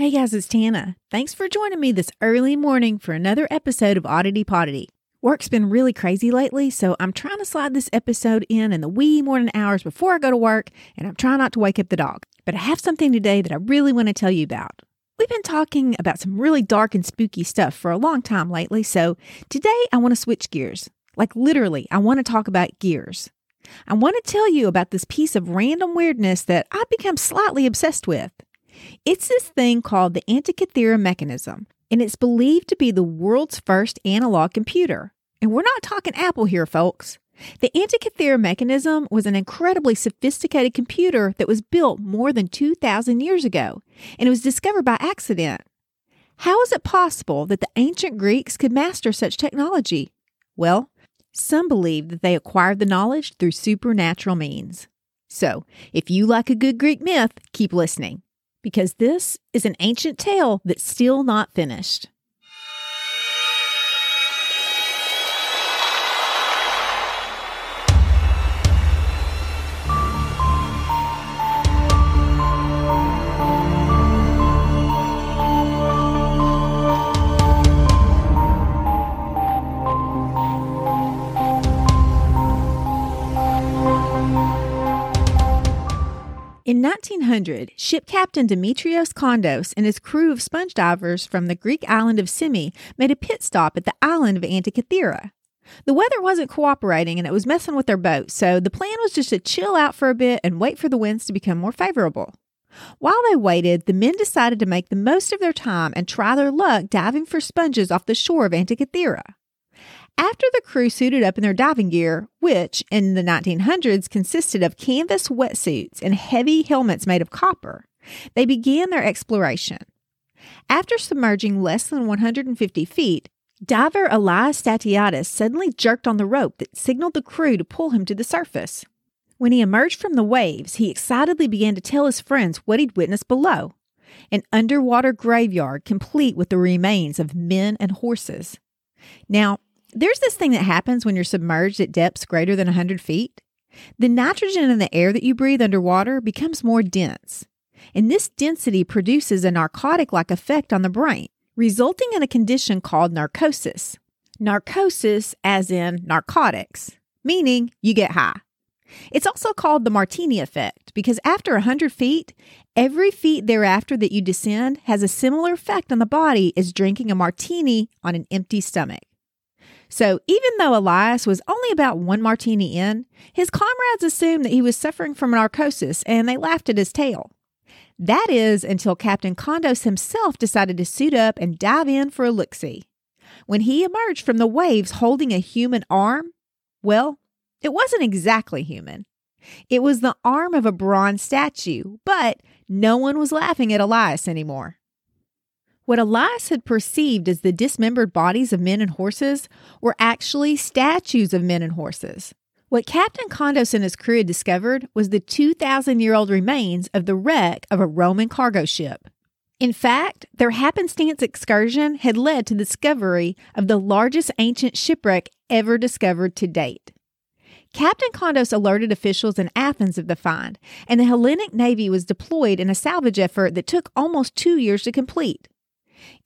Hey guys, it's Tana. Thanks for joining me this early morning for another episode of Oddity Poddity. Work's been really crazy lately, so I'm trying to slide this episode in in the wee morning hours before I go to work, and I'm trying not to wake up the dog. But I have something today that I really want to tell you about. We've been talking about some really dark and spooky stuff for a long time lately, so today I want to switch gears. Like literally, I want to talk about gears. I want to tell you about this piece of random weirdness that I've become slightly obsessed with. It's this thing called the Antikythera mechanism, and it's believed to be the world's first analog computer. And we're not talking Apple here, folks. The Antikythera mechanism was an incredibly sophisticated computer that was built more than 2,000 years ago, and it was discovered by accident. How is it possible that the ancient Greeks could master such technology? Well, some believe that they acquired the knowledge through supernatural means. So, if you like a good Greek myth, keep listening because this is an ancient tale that's still not finished. 1900, ship captain Demetrios Kondos and his crew of sponge divers from the Greek island of Simi made a pit stop at the island of Antikythera. The weather wasn't cooperating and it was messing with their boat, so the plan was just to chill out for a bit and wait for the winds to become more favorable. While they waited, the men decided to make the most of their time and try their luck diving for sponges off the shore of Antikythera. After the crew suited up in their diving gear, which in the 1900s consisted of canvas wetsuits and heavy helmets made of copper, they began their exploration. After submerging less than 150 feet, diver Elias Statiadis suddenly jerked on the rope that signaled the crew to pull him to the surface. When he emerged from the waves, he excitedly began to tell his friends what he'd witnessed below an underwater graveyard complete with the remains of men and horses. Now, there's this thing that happens when you're submerged at depths greater than 100 feet. The nitrogen in the air that you breathe underwater becomes more dense, and this density produces a narcotic like effect on the brain, resulting in a condition called narcosis. Narcosis, as in narcotics, meaning you get high. It's also called the martini effect because after 100 feet, every feet thereafter that you descend has a similar effect on the body as drinking a martini on an empty stomach. So even though Elias was only about one martini in, his comrades assumed that he was suffering from narcosis and they laughed at his tale. That is until Captain Kondos himself decided to suit up and dive in for a look see. When he emerged from the waves holding a human arm, well, it wasn't exactly human. It was the arm of a bronze statue, but no one was laughing at Elias anymore. What Elias had perceived as the dismembered bodies of men and horses were actually statues of men and horses. What Captain Kondos and his crew had discovered was the 2,000 year old remains of the wreck of a Roman cargo ship. In fact, their happenstance excursion had led to the discovery of the largest ancient shipwreck ever discovered to date. Captain Kondos alerted officials in Athens of the find, and the Hellenic Navy was deployed in a salvage effort that took almost two years to complete.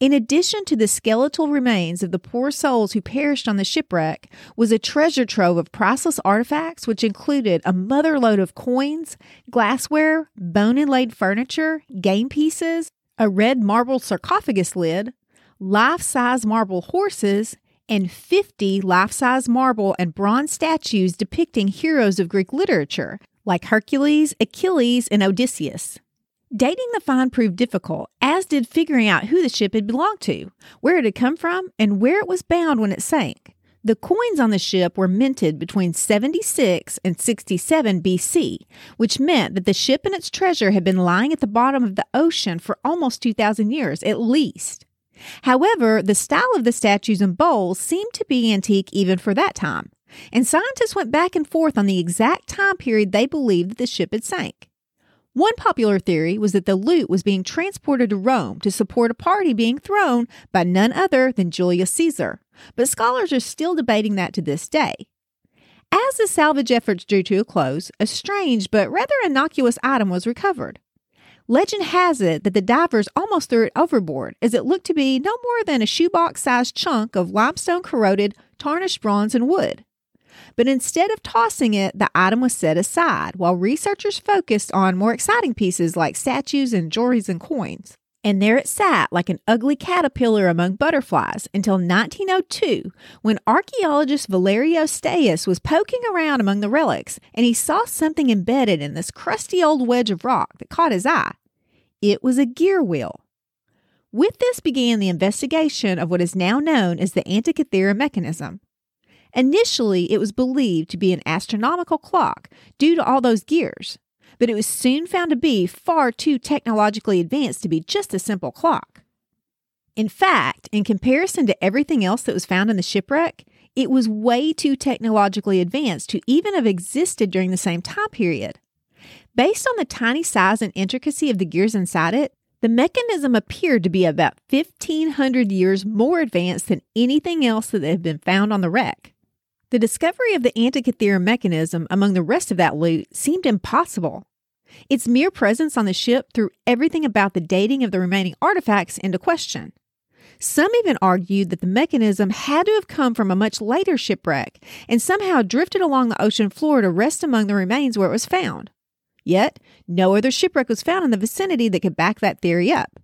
In addition to the skeletal remains of the poor souls who perished on the shipwreck, was a treasure trove of priceless artifacts, which included a motherload of coins, glassware, bone inlaid furniture, game pieces, a red marble sarcophagus lid, life size marble horses, and 50 life size marble and bronze statues depicting heroes of Greek literature, like Hercules, Achilles, and Odysseus. Dating the find proved difficult, as did figuring out who the ship had belonged to, where it had come from, and where it was bound when it sank. The coins on the ship were minted between 76 and 67 BC, which meant that the ship and its treasure had been lying at the bottom of the ocean for almost 2,000 years at least. However, the style of the statues and bowls seemed to be antique even for that time, and scientists went back and forth on the exact time period they believed that the ship had sank. One popular theory was that the loot was being transported to Rome to support a party being thrown by none other than Julius Caesar, but scholars are still debating that to this day. As the salvage efforts drew to a close, a strange but rather innocuous item was recovered. Legend has it that the divers almost threw it overboard as it looked to be no more than a shoebox sized chunk of limestone corroded, tarnished bronze and wood. But instead of tossing it, the item was set aside while researchers focused on more exciting pieces like statues and jewelries and coins. And there it sat like an ugly caterpillar among butterflies until 1902, when archaeologist Valerio Staes was poking around among the relics and he saw something embedded in this crusty old wedge of rock that caught his eye. It was a gear wheel. With this began the investigation of what is now known as the Antikythera mechanism. Initially, it was believed to be an astronomical clock due to all those gears, but it was soon found to be far too technologically advanced to be just a simple clock. In fact, in comparison to everything else that was found in the shipwreck, it was way too technologically advanced to even have existed during the same time period. Based on the tiny size and intricacy of the gears inside it, the mechanism appeared to be about 1500 years more advanced than anything else that had been found on the wreck. The discovery of the Antikythera mechanism among the rest of that loot seemed impossible. Its mere presence on the ship threw everything about the dating of the remaining artifacts into question. Some even argued that the mechanism had to have come from a much later shipwreck and somehow drifted along the ocean floor to rest among the remains where it was found. Yet, no other shipwreck was found in the vicinity that could back that theory up.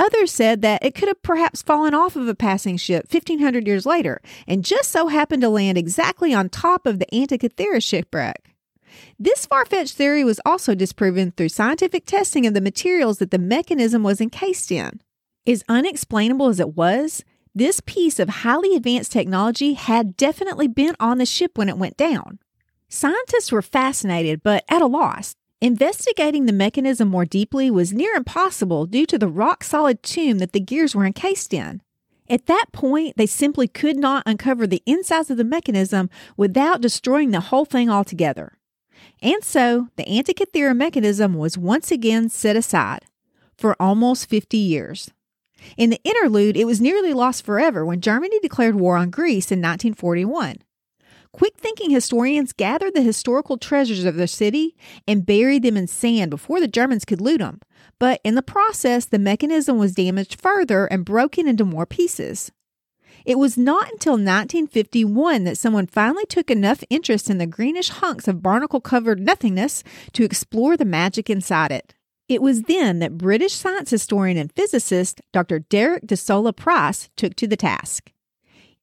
Others said that it could have perhaps fallen off of a passing ship 1500 years later and just so happened to land exactly on top of the Antikythera shipwreck. This far fetched theory was also disproven through scientific testing of the materials that the mechanism was encased in. As unexplainable as it was, this piece of highly advanced technology had definitely been on the ship when it went down. Scientists were fascinated, but at a loss. Investigating the mechanism more deeply was near impossible due to the rock solid tomb that the gears were encased in. At that point, they simply could not uncover the insides of the mechanism without destroying the whole thing altogether. And so, the Antikythera mechanism was once again set aside for almost 50 years. In the interlude, it was nearly lost forever when Germany declared war on Greece in 1941. Quick thinking historians gathered the historical treasures of their city and buried them in sand before the Germans could loot them. But in the process, the mechanism was damaged further and broken into more pieces. It was not until 1951 that someone finally took enough interest in the greenish hunks of barnacle covered nothingness to explore the magic inside it. It was then that British science historian and physicist Dr. Derek de Solla Price took to the task.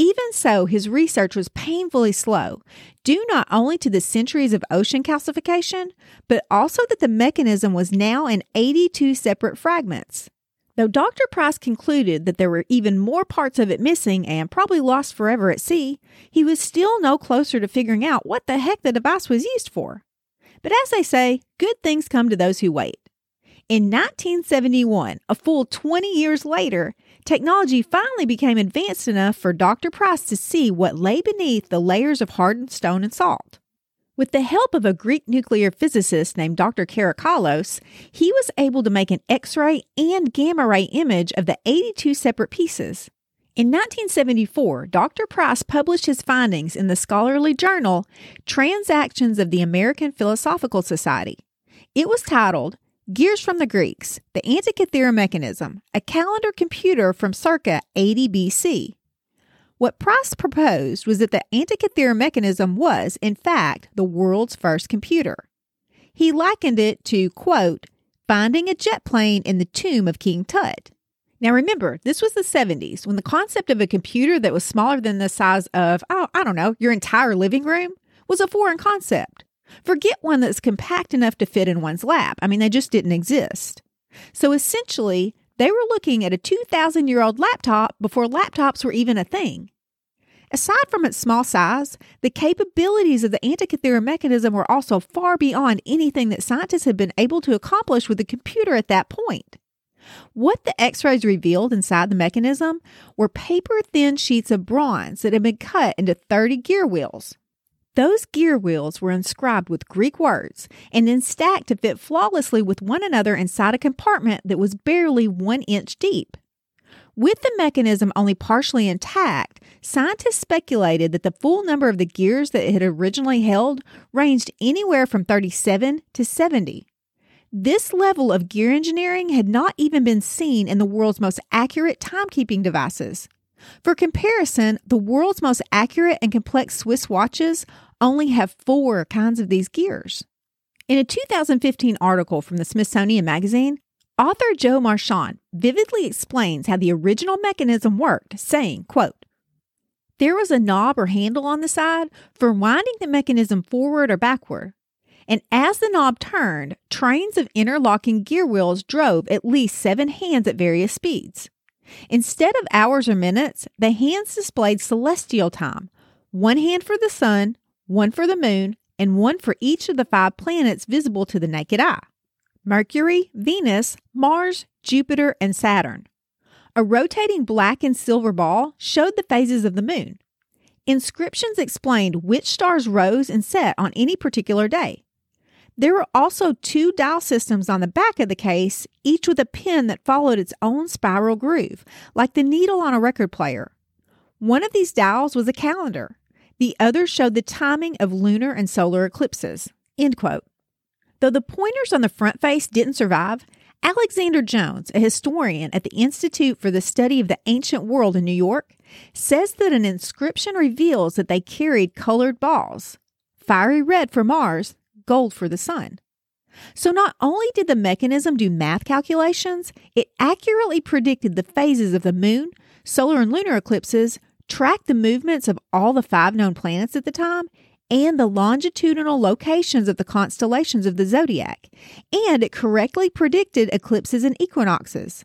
Even so, his research was painfully slow, due not only to the centuries of ocean calcification, but also that the mechanism was now in 82 separate fragments. Though Dr. Price concluded that there were even more parts of it missing and probably lost forever at sea, he was still no closer to figuring out what the heck the device was used for. But as they say, good things come to those who wait. In 1971, a full 20 years later, technology finally became advanced enough for Dr. Price to see what lay beneath the layers of hardened stone and salt. With the help of a Greek nuclear physicist named Dr. Karakalos, he was able to make an X ray and gamma ray image of the 82 separate pieces. In 1974, Dr. Price published his findings in the scholarly journal Transactions of the American Philosophical Society. It was titled Gears from the Greeks, the Antikythera mechanism, a calendar computer from circa 80 BC. What Price proposed was that the Antikythera mechanism was, in fact, the world's first computer. He likened it to, quote, finding a jet plane in the tomb of King Tut. Now remember, this was the 70s when the concept of a computer that was smaller than the size of, oh, I don't know, your entire living room was a foreign concept. Forget one that's compact enough to fit in one's lap. I mean, they just didn't exist. So essentially, they were looking at a 2,000 year old laptop before laptops were even a thing. Aside from its small size, the capabilities of the Antikythera mechanism were also far beyond anything that scientists had been able to accomplish with a computer at that point. What the x rays revealed inside the mechanism were paper thin sheets of bronze that had been cut into 30 gear wheels. Those gear wheels were inscribed with Greek words and then stacked to fit flawlessly with one another inside a compartment that was barely one inch deep. With the mechanism only partially intact, scientists speculated that the full number of the gears that it had originally held ranged anywhere from 37 to 70. This level of gear engineering had not even been seen in the world's most accurate timekeeping devices. For comparison, the world's most accurate and complex Swiss watches only have four kinds of these gears. In a 2015 article from the Smithsonian Magazine, author Jo Marchant vividly explains how the original mechanism worked, saying, quote, there was a knob or handle on the side for winding the mechanism forward or backward. And as the knob turned, trains of interlocking gear wheels drove at least seven hands at various speeds. Instead of hours or minutes, the hands displayed celestial time one hand for the sun, one for the moon, and one for each of the five planets visible to the naked eye Mercury, Venus, Mars, Jupiter, and Saturn. A rotating black and silver ball showed the phases of the moon. Inscriptions explained which stars rose and set on any particular day. There were also two dial systems on the back of the case, each with a pin that followed its own spiral groove, like the needle on a record player. One of these dials was a calendar. The other showed the timing of lunar and solar eclipses. End quote. Though the pointers on the front face didn't survive, Alexander Jones, a historian at the Institute for the Study of the Ancient World in New York, says that an inscription reveals that they carried colored balls fiery red for Mars, gold for the sun. So not only did the mechanism do math calculations, it accurately predicted the phases of the moon, solar and lunar eclipses, tracked the movements of all the five known planets at the time, and the longitudinal locations of the constellations of the zodiac, and it correctly predicted eclipses and equinoxes.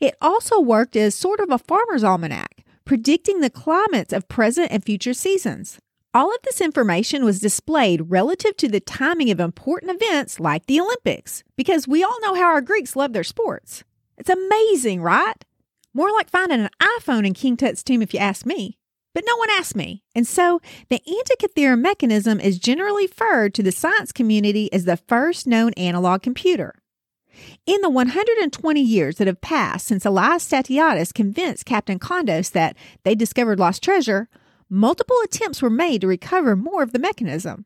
It also worked as sort of a farmer's almanac, predicting the climates of present and future seasons. All of this information was displayed relative to the timing of important events like the Olympics, because we all know how our Greeks love their sports. It's amazing, right? More like finding an iPhone in King Tut's tomb, if you ask me but no one asked me. And so the Antikythera mechanism is generally referred to the science community as the first known analog computer. In the 120 years that have passed since Elias Statiadis convinced Captain Kondos that they discovered lost treasure, multiple attempts were made to recover more of the mechanism.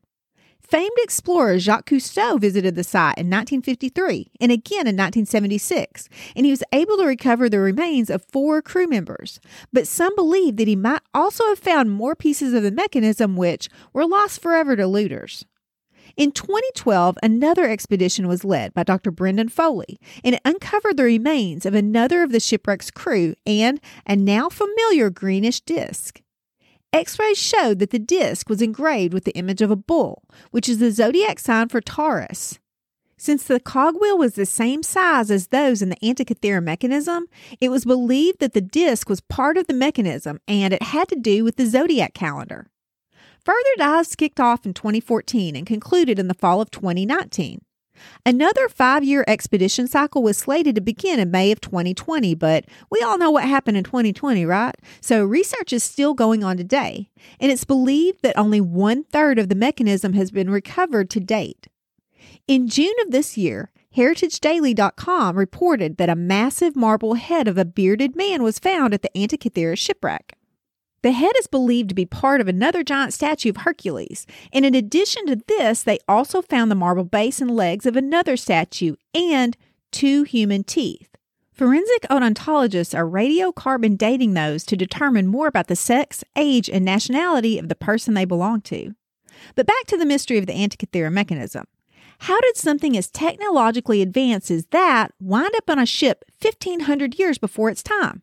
Famed explorer Jacques Cousteau visited the site in 1953 and again in 1976, and he was able to recover the remains of four crew members. But some believe that he might also have found more pieces of the mechanism which were lost forever to looters. In 2012, another expedition was led by Dr. Brendan Foley, and it uncovered the remains of another of the shipwreck's crew and a now familiar greenish disk. X rays showed that the disc was engraved with the image of a bull, which is the zodiac sign for Taurus. Since the cogwheel was the same size as those in the Antikythera mechanism, it was believed that the disc was part of the mechanism and it had to do with the zodiac calendar. Further dives kicked off in 2014 and concluded in the fall of 2019. Another five year expedition cycle was slated to begin in May of 2020, but we all know what happened in 2020, right? So research is still going on today, and it's believed that only one third of the mechanism has been recovered to date. In June of this year, HeritageDaily.com reported that a massive marble head of a bearded man was found at the Antikythera shipwreck. The head is believed to be part of another giant statue of Hercules, and in addition to this, they also found the marble base and legs of another statue and two human teeth. Forensic odontologists are radiocarbon dating those to determine more about the sex, age, and nationality of the person they belong to. But back to the mystery of the Antikythera mechanism. How did something as technologically advanced as that wind up on a ship 1500 years before its time?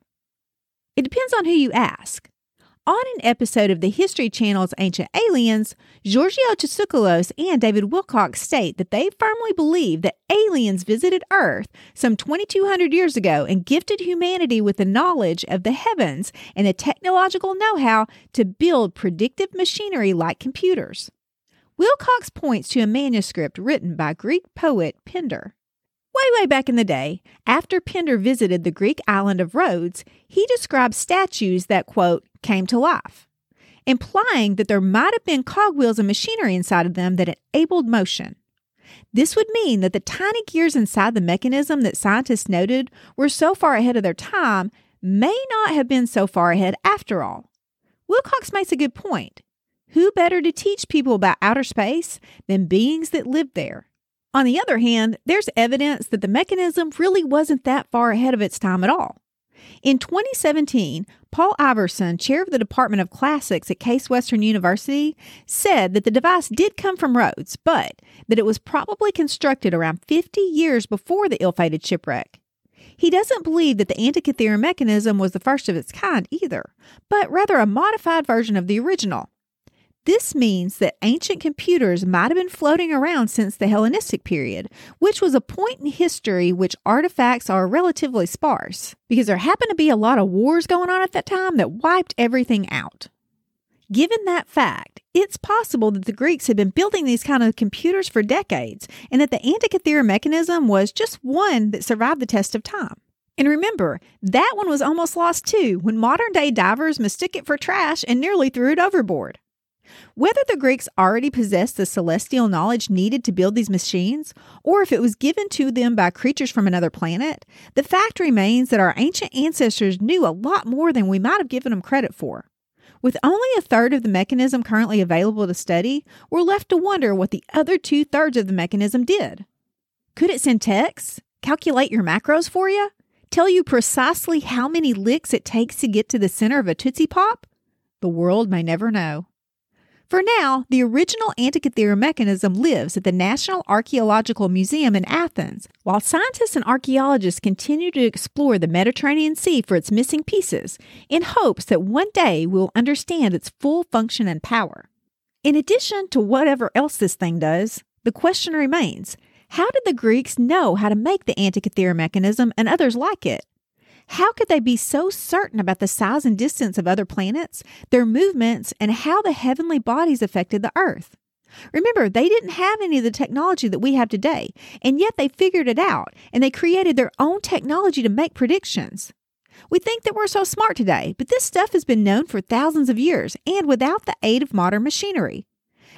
It depends on who you ask. On an episode of the History Channel's Ancient Aliens, Giorgio Tsoukalos and David Wilcock state that they firmly believe that aliens visited Earth some 2,200 years ago and gifted humanity with the knowledge of the heavens and the technological know how to build predictive machinery like computers. Wilcox points to a manuscript written by Greek poet Pindar. Way, way back in the day, after Pindar visited the Greek island of Rhodes, he described statues that, quote, came to life, implying that there might have been cogwheels and machinery inside of them that enabled motion. This would mean that the tiny gears inside the mechanism that scientists noted were so far ahead of their time may not have been so far ahead after all. Wilcox makes a good point. Who better to teach people about outer space than beings that lived there? On the other hand, there's evidence that the mechanism really wasn't that far ahead of its time at all. In 2017, Paul Iversen, chair of the Department of Classics at Case Western University, said that the device did come from Rhodes, but that it was probably constructed around 50 years before the ill fated shipwreck. He doesn't believe that the Antikythera mechanism was the first of its kind either, but rather a modified version of the original. This means that ancient computers might have been floating around since the Hellenistic period, which was a point in history which artifacts are relatively sparse, because there happened to be a lot of wars going on at that time that wiped everything out. Given that fact, it's possible that the Greeks had been building these kind of computers for decades and that the Antikythera mechanism was just one that survived the test of time. And remember, that one was almost lost too when modern day divers mistook it for trash and nearly threw it overboard. Whether the Greeks already possessed the celestial knowledge needed to build these machines, or if it was given to them by creatures from another planet, the fact remains that our ancient ancestors knew a lot more than we might have given them credit for. With only a third of the mechanism currently available to study, we're left to wonder what the other two thirds of the mechanism did. Could it send texts? Calculate your macros for you? Tell you precisely how many licks it takes to get to the center of a Tootsie Pop? The world may never know. For now, the original Antikythera mechanism lives at the National Archaeological Museum in Athens, while scientists and archaeologists continue to explore the Mediterranean Sea for its missing pieces, in hopes that one day we'll understand its full function and power. In addition to whatever else this thing does, the question remains how did the Greeks know how to make the Antikythera mechanism and others like it? How could they be so certain about the size and distance of other planets, their movements, and how the heavenly bodies affected the Earth? Remember, they didn't have any of the technology that we have today, and yet they figured it out and they created their own technology to make predictions. We think that we're so smart today, but this stuff has been known for thousands of years and without the aid of modern machinery.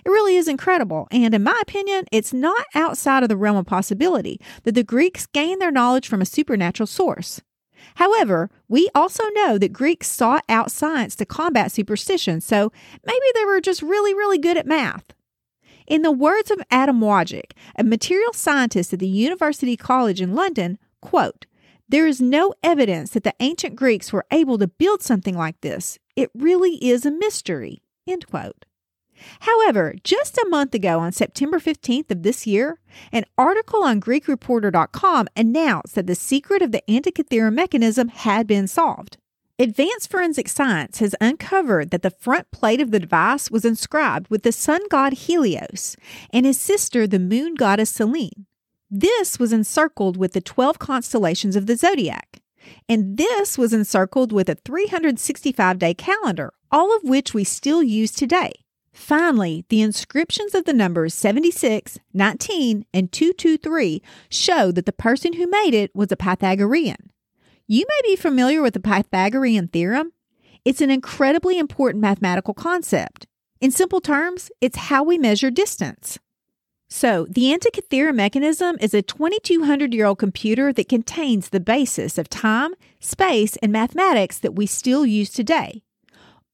It really is incredible, and in my opinion, it's not outside of the realm of possibility that the Greeks gained their knowledge from a supernatural source. However, we also know that Greeks sought out science to combat superstition, so maybe they were just really, really good at math. In the words of Adam Wojcik, a material scientist at the University College in London, quote, there is no evidence that the ancient Greeks were able to build something like this. It really is a mystery. End quote. However, just a month ago on September 15th of this year, an article on GreekReporter.com announced that the secret of the Antikythera mechanism had been solved. Advanced forensic science has uncovered that the front plate of the device was inscribed with the sun god Helios and his sister, the moon goddess Selene. This was encircled with the 12 constellations of the zodiac. And this was encircled with a 365 day calendar, all of which we still use today. Finally, the inscriptions of the numbers 76, 19, and 223 show that the person who made it was a Pythagorean. You may be familiar with the Pythagorean theorem. It's an incredibly important mathematical concept. In simple terms, it's how we measure distance. So, the Antikythera mechanism is a 2200 year old computer that contains the basis of time, space, and mathematics that we still use today.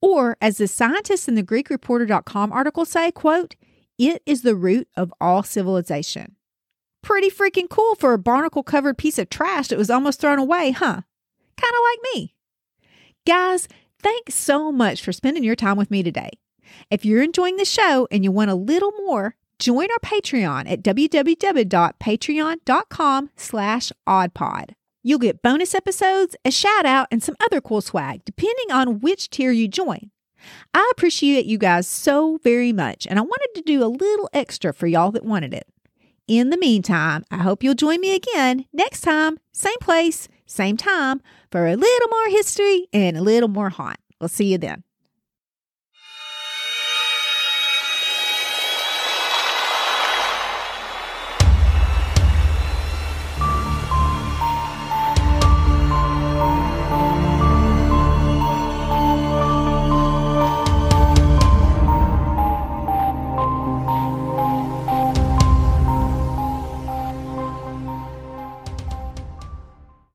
Or, as the scientists in the GreekReporter.com article say, quote, it is the root of all civilization. Pretty freaking cool for a barnacle covered piece of trash that was almost thrown away, huh? Kind of like me. Guys, thanks so much for spending your time with me today. If you're enjoying the show and you want a little more, join our Patreon at www.patreon.com slash oddpod. You'll get bonus episodes, a shout out, and some other cool swag, depending on which tier you join. I appreciate you guys so very much, and I wanted to do a little extra for y'all that wanted it. In the meantime, I hope you'll join me again next time, same place, same time, for a little more history and a little more haunt. We'll see you then.